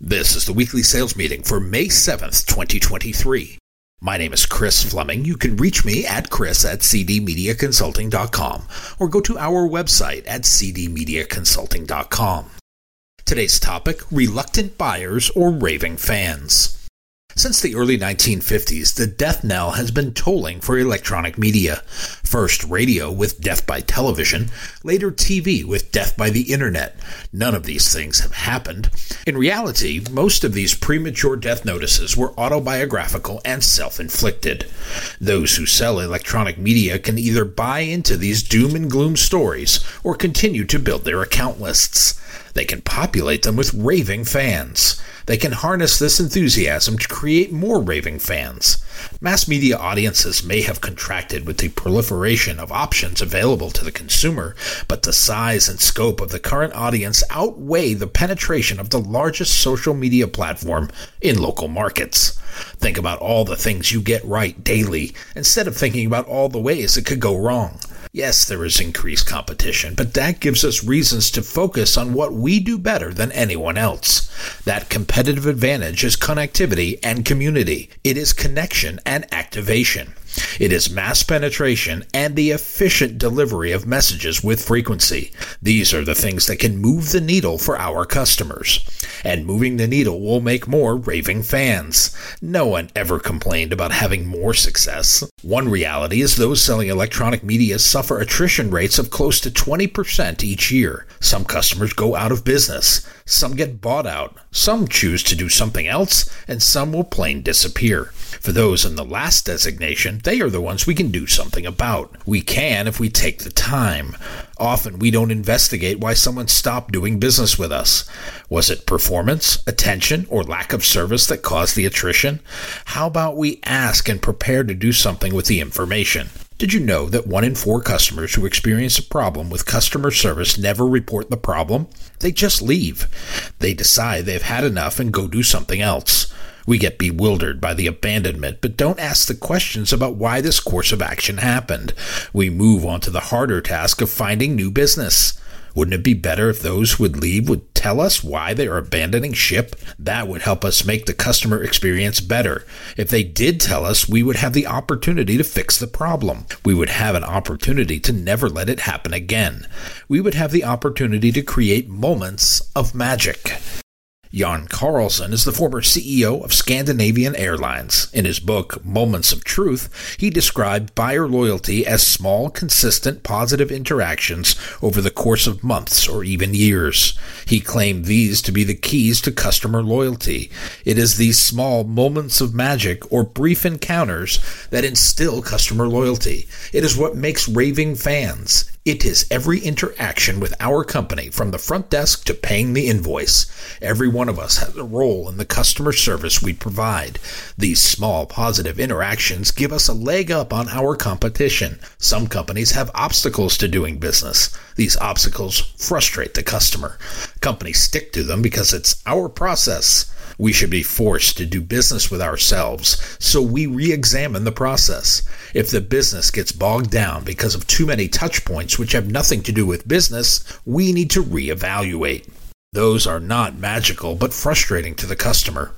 This is the weekly sales meeting for May 7th, 2023. My name is Chris Fleming. You can reach me at chris at cdmediaconsulting.com or go to our website at cdmediaconsulting.com. Today's topic, reluctant buyers or raving fans. Since the early 1950s, the death knell has been tolling for electronic media. First radio with death by television, later TV with death by the internet. None of these things have happened. In reality, most of these premature death notices were autobiographical and self-inflicted. Those who sell electronic media can either buy into these doom and gloom stories or continue to build their account lists. They can populate them with raving fans. They can harness this enthusiasm to create more raving fans. Mass media audiences may have contracted with the proliferation of options available to the consumer, but the size and scope of the current audience outweigh the penetration of the largest social media platform in local markets. Think about all the things you get right daily instead of thinking about all the ways it could go wrong. Yes, there is increased competition, but that gives us reasons to focus on what we do better than anyone else. That competitive advantage is connectivity and community. It is connection and activation. It is mass penetration and the efficient delivery of messages with frequency. These are the things that can move the needle for our customers. And moving the needle will make more raving fans. No one ever complained about having more success. One reality is those selling electronic media suffer attrition rates of close to 20% each year. Some customers go out of business. Some get bought out. Some choose to do something else, and some will plain disappear. For those in the last designation, they are the ones we can do something about. We can if we take the time. Often we don't investigate why someone stopped doing business with us. Was it performance, attention, or lack of service that caused the attrition? How about we ask and prepare to do something with the information? Did you know that one in four customers who experience a problem with customer service never report the problem? They just leave. They decide they've had enough and go do something else. We get bewildered by the abandonment, but don't ask the questions about why this course of action happened. We move on to the harder task of finding new business. Wouldn't it be better if those who would leave would tell us why they are abandoning ship? That would help us make the customer experience better. If they did tell us, we would have the opportunity to fix the problem. We would have an opportunity to never let it happen again. We would have the opportunity to create moments of magic. Jan Carlzon is the former CEO of Scandinavian Airlines. In his book, Moments of Truth, he described buyer loyalty as small, consistent, positive interactions over the course of months or even years. He claimed these to be the keys to customer loyalty. It is these small moments of magic or brief encounters that instill customer loyalty. It is what makes raving fans. It is every interaction with our company from the front desk to paying the invoice. Every one of us has a role in the customer service we provide. These small positive interactions give us a leg up on our competition. Some companies have obstacles to doing business. These obstacles frustrate the customer. Companies stick to them because it's our process. We should be forced to do business with ourselves, so we re examine the process. If the business gets bogged down because of too many touch points which have nothing to do with business, we need to re-evaluate. Those are not magical but frustrating to the customer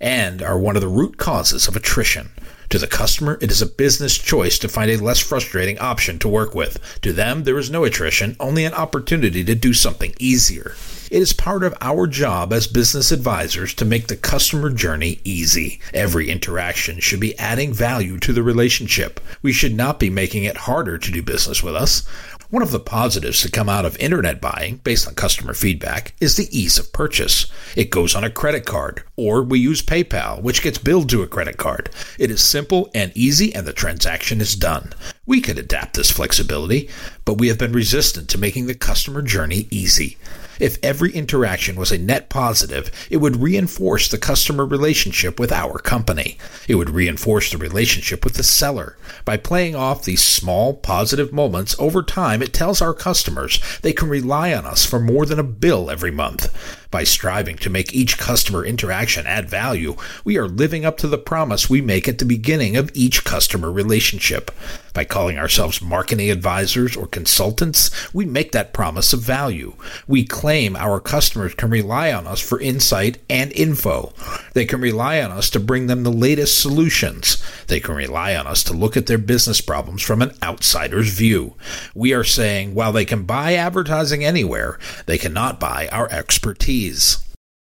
and are one of the root causes of attrition. To the customer, it is a business choice to find a less frustrating option to work with. To them, there is no attrition, only an opportunity to do something easier. It is part of our job as business advisors to make the customer journey easy. Every interaction should be adding value to the relationship. We should not be making it harder to do business with us. One of the positives to come out of internet buying, based on customer feedback, is the ease of purchase. It goes on a credit card, or we use PayPal, which gets billed to a credit card. It is simple and easy, and the transaction is done. We could adapt this flexibility, but we have been resistant to making the customer journey easy. If every interaction was a net positive, it would reinforce the customer relationship with our company. It would reinforce the relationship with the seller. By playing off these small positive moments over time, it tells our customers they can rely on us for more than a bill every month. By striving to make each customer interaction add value, we are living up to the promise we make at the beginning of each customer relationship. By calling ourselves marketing advisors or consultants, we make that promise of value. We claim our customers can rely on us for insight and info. They can rely on us to bring them the latest solutions. They can rely on us to look at their business problems from an outsider's view. We are saying while they can buy advertising anywhere, they cannot buy our expertise.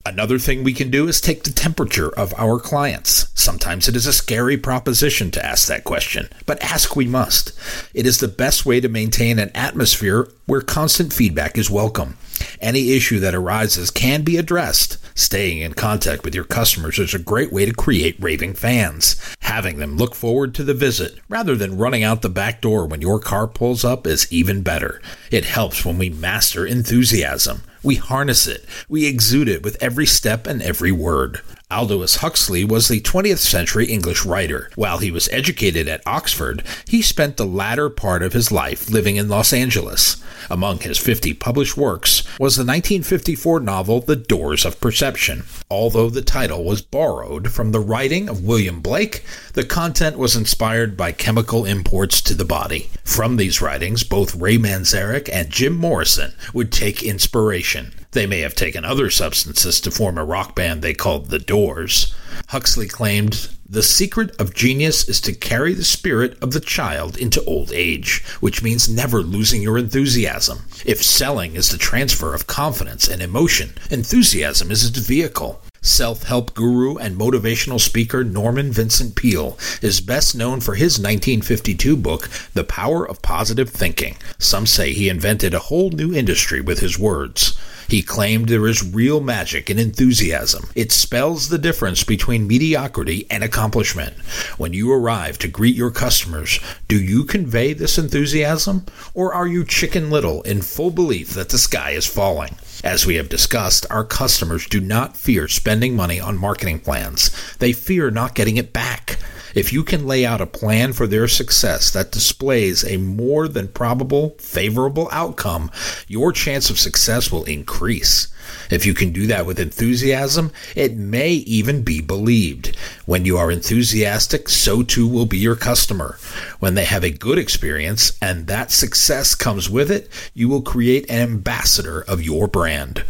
Another thing we can do is take the temperature of our clients. Sometimes it is a scary proposition to ask that question, but ask we must. It is the best way to maintain an atmosphere where constant feedback is welcome. Any issue that arises can be addressed. Staying in contact with your customers is a great way to create raving fans. Having them look forward to the visit rather than running out the back door when your car pulls up is even better. It helps when we master enthusiasm. We harness it. We exude it with every step and every word. Aldous Huxley was the 20th century English writer. While he was educated at Oxford, he spent the latter part of his life living in Los Angeles. Among his 50 published works was the 1954 novel The Doors of Perception. Although the title was borrowed from the writing of William Blake, the content was inspired by chemical imports to the body. From these writings, both Ray Manzarek and Jim Morrison would take inspiration. They may have taken other substances to form a rock band they called The Doors. Huxley claimed the secret of genius is to carry the spirit of the child into old age, which means never losing your enthusiasm. If selling is the transfer of confidence and emotion, enthusiasm is its vehicle. Self help guru and motivational speaker Norman Vincent Peale is best known for his 1952 book, The Power of Positive Thinking. Some say he invented a whole new industry with his words. He claimed there is real magic in enthusiasm. It spells the difference between mediocrity and accomplishment. When you arrive to greet your customers, do you convey this enthusiasm? Or are you chicken little in full belief that the sky is falling? As we have discussed, our customers do not fear spending money on marketing plans. They fear not getting it back. If you can lay out a plan for their success that displays a more than probable favorable outcome, your chance of success will increase. If you can do that with enthusiasm, it may even be believed. When you are enthusiastic, so too will be your customer. When they have a good experience and that success comes with it, you will create an ambassador of your brand.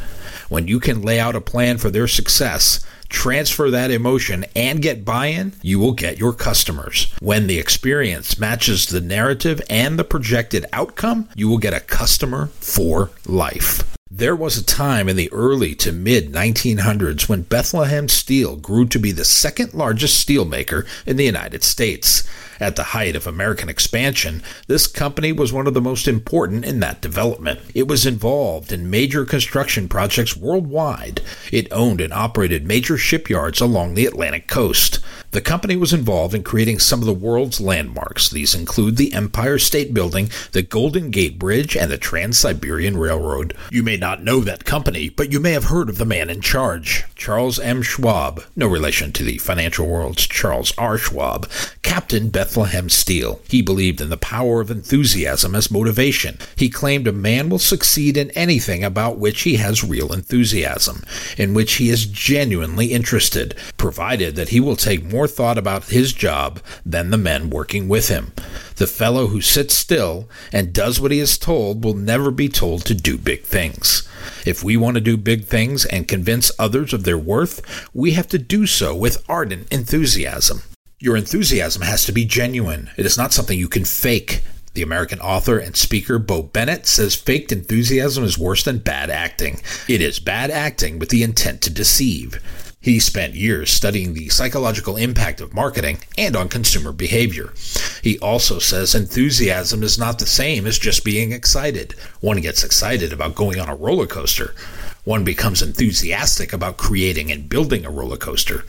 When you can lay out a plan for their success, transfer that emotion and get buy in, you will get your customers. When the experience matches the narrative and the projected outcome, you will get a customer for life. There was a time in the early to mid 1900s when Bethlehem Steel grew to be the second largest steelmaker in the United States. At the height of American expansion, this company was one of the most important in that development. It was involved in major construction projects worldwide. It owned and operated major shipyards along the Atlantic coast. The company was involved in creating some of the world's landmarks. These include the Empire State Building, the Golden Gate Bridge, and the Trans Siberian Railroad. You may not know that company, but you may have heard of the man in charge, Charles M. Schwab, no relation to the financial world's Charles R. Schwab, Captain Bethlehem Steel. He believed in the power of enthusiasm as motivation. He claimed a man will succeed in anything about which he has real enthusiasm, in which he is genuinely interested, provided that he will take more thought about his job than the men working with him. The fellow who sits still and does what he is told will never be told to do big things. If we want to do big things and convince others of their worth, we have to do so with ardent enthusiasm. Your enthusiasm has to be genuine. It is not something you can fake. The American author and speaker Bo Bennett says faked enthusiasm is worse than bad acting. It is bad acting with the intent to deceive. He spent years studying the psychological impact of marketing and on consumer behavior. He also says enthusiasm is not the same as just being excited. One gets excited about going on a roller coaster. One becomes enthusiastic about creating and building a roller coaster.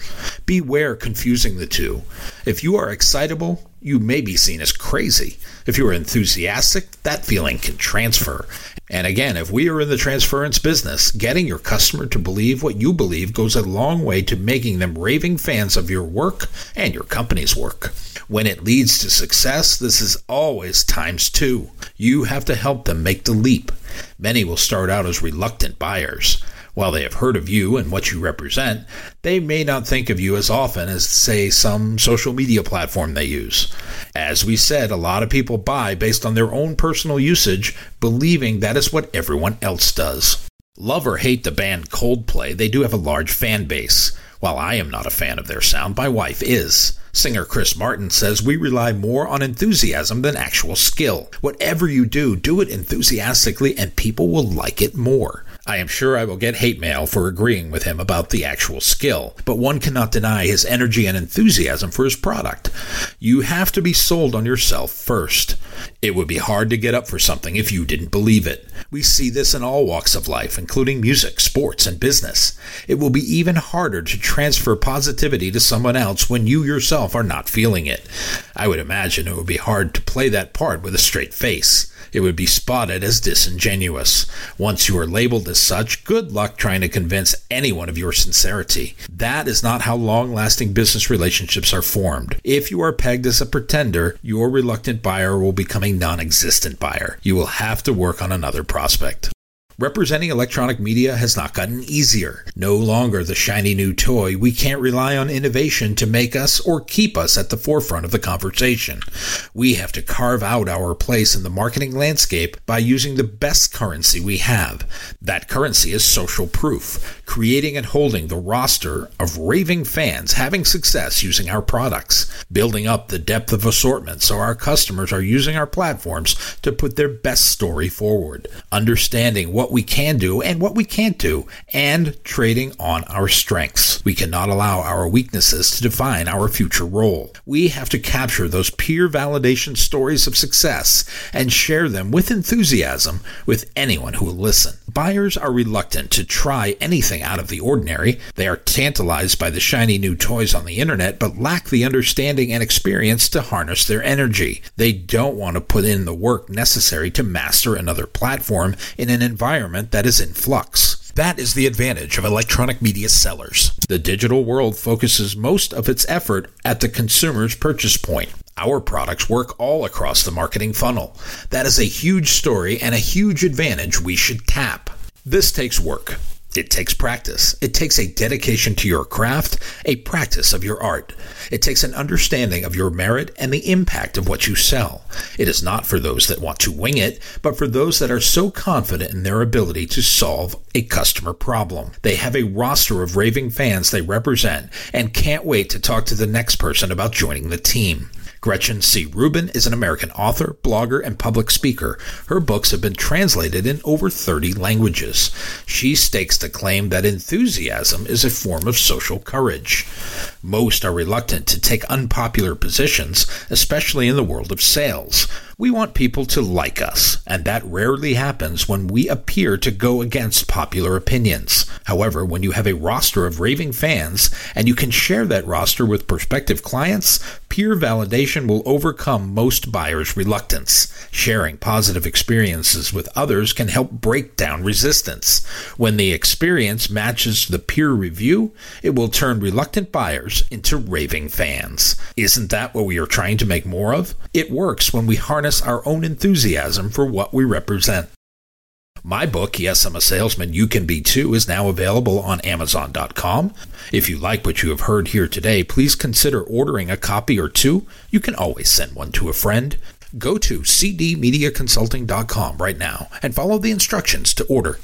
Beware confusing the two. If you are excitable, you may be seen as crazy. If you are enthusiastic, that feeling can transfer. And again, if we are in the transference business, getting your customer to believe what you believe goes a long way to making them raving fans of your work and your company's work. When it leads to success, this is always times two. You have to help them make the leap. Many will start out as reluctant buyers. While they have heard of you and what you represent, they may not think of you as often as, say, some social media platform they use. As we said, a lot of people buy based on their own personal usage, believing that is what everyone else does. Love or hate the band Coldplay, they do have a large fan base. While I am not a fan of their sound, my wife is. Singer Chris Martin says we rely more on enthusiasm than actual skill. Whatever you do, do it enthusiastically and people will like it more. I am sure I will get hate mail for agreeing with him about the actual skill, but one cannot deny his energy and enthusiasm for his product. You have to be sold on yourself first. It would be hard to get up for something if you didn't believe it. We see this in all walks of life, including music, sports, and business. It will be even harder to transfer positivity to someone else when you yourself are not feeling it. I would imagine it would be hard to play that part with a straight face it would be spotted as disingenuous. Once you are labeled as such, good luck trying to convince anyone of your sincerity. That is not how long lasting business relationships are formed. If you are pegged as a pretender, your reluctant buyer will become a non existent buyer. You will have to work on another prospect. Representing electronic media has not gotten easier. No longer the shiny new toy, we can't rely on innovation to make us or keep us at the forefront of the conversation. We have to carve out our place in the marketing landscape by using the best currency we have. That currency is social proof, creating and holding the roster of raving fans having success using our products, building up the depth of assortment so our customers are using our platforms to put their best story forward, understanding what what we can do and what we can't do, and trading on our strengths. We cannot allow our weaknesses to define our future role. We have to capture those peer validation stories of success and share them with enthusiasm with anyone who will listen. Buyers are reluctant to try anything out of the ordinary. They are tantalized by the shiny new toys on the internet, but lack the understanding and experience to harness their energy. They don't want to put in the work necessary to master another platform in an environment that is in flux. That is the advantage of electronic media sellers. The digital world focuses most of its effort at the consumer's purchase point. Our products work all across the marketing funnel. That is a huge story and a huge advantage we should tap. This takes work. It takes practice. It takes a dedication to your craft, a practice of your art. It takes an understanding of your merit and the impact of what you sell. It is not for those that want to wing it, but for those that are so confident in their ability to solve a customer problem. They have a roster of raving fans they represent and can't wait to talk to the next person about joining the team. Gretchen C. Rubin is an American author, blogger, and public speaker. Her books have been translated in over 30 languages. She stakes the claim that enthusiasm is a form of social courage. Most are reluctant to take unpopular positions, especially in the world of sales. We want people to like us, and that rarely happens when we appear to go against popular opinions. However, when you have a roster of raving fans and you can share that roster with prospective clients, peer validation will overcome most buyers' reluctance. Sharing positive experiences with others can help break down resistance. When the experience matches the peer review, it will turn reluctant buyers into raving fans. Isn't that what we are trying to make more of? It works when we harness our own enthusiasm for what we represent. My book, Yes, I'm a Salesman, You Can Be Too, is now available on Amazon.com. If you like what you have heard here today, please consider ordering a copy or two. You can always send one to a friend. Go to cdmediaconsulting.com right now and follow the instructions to order.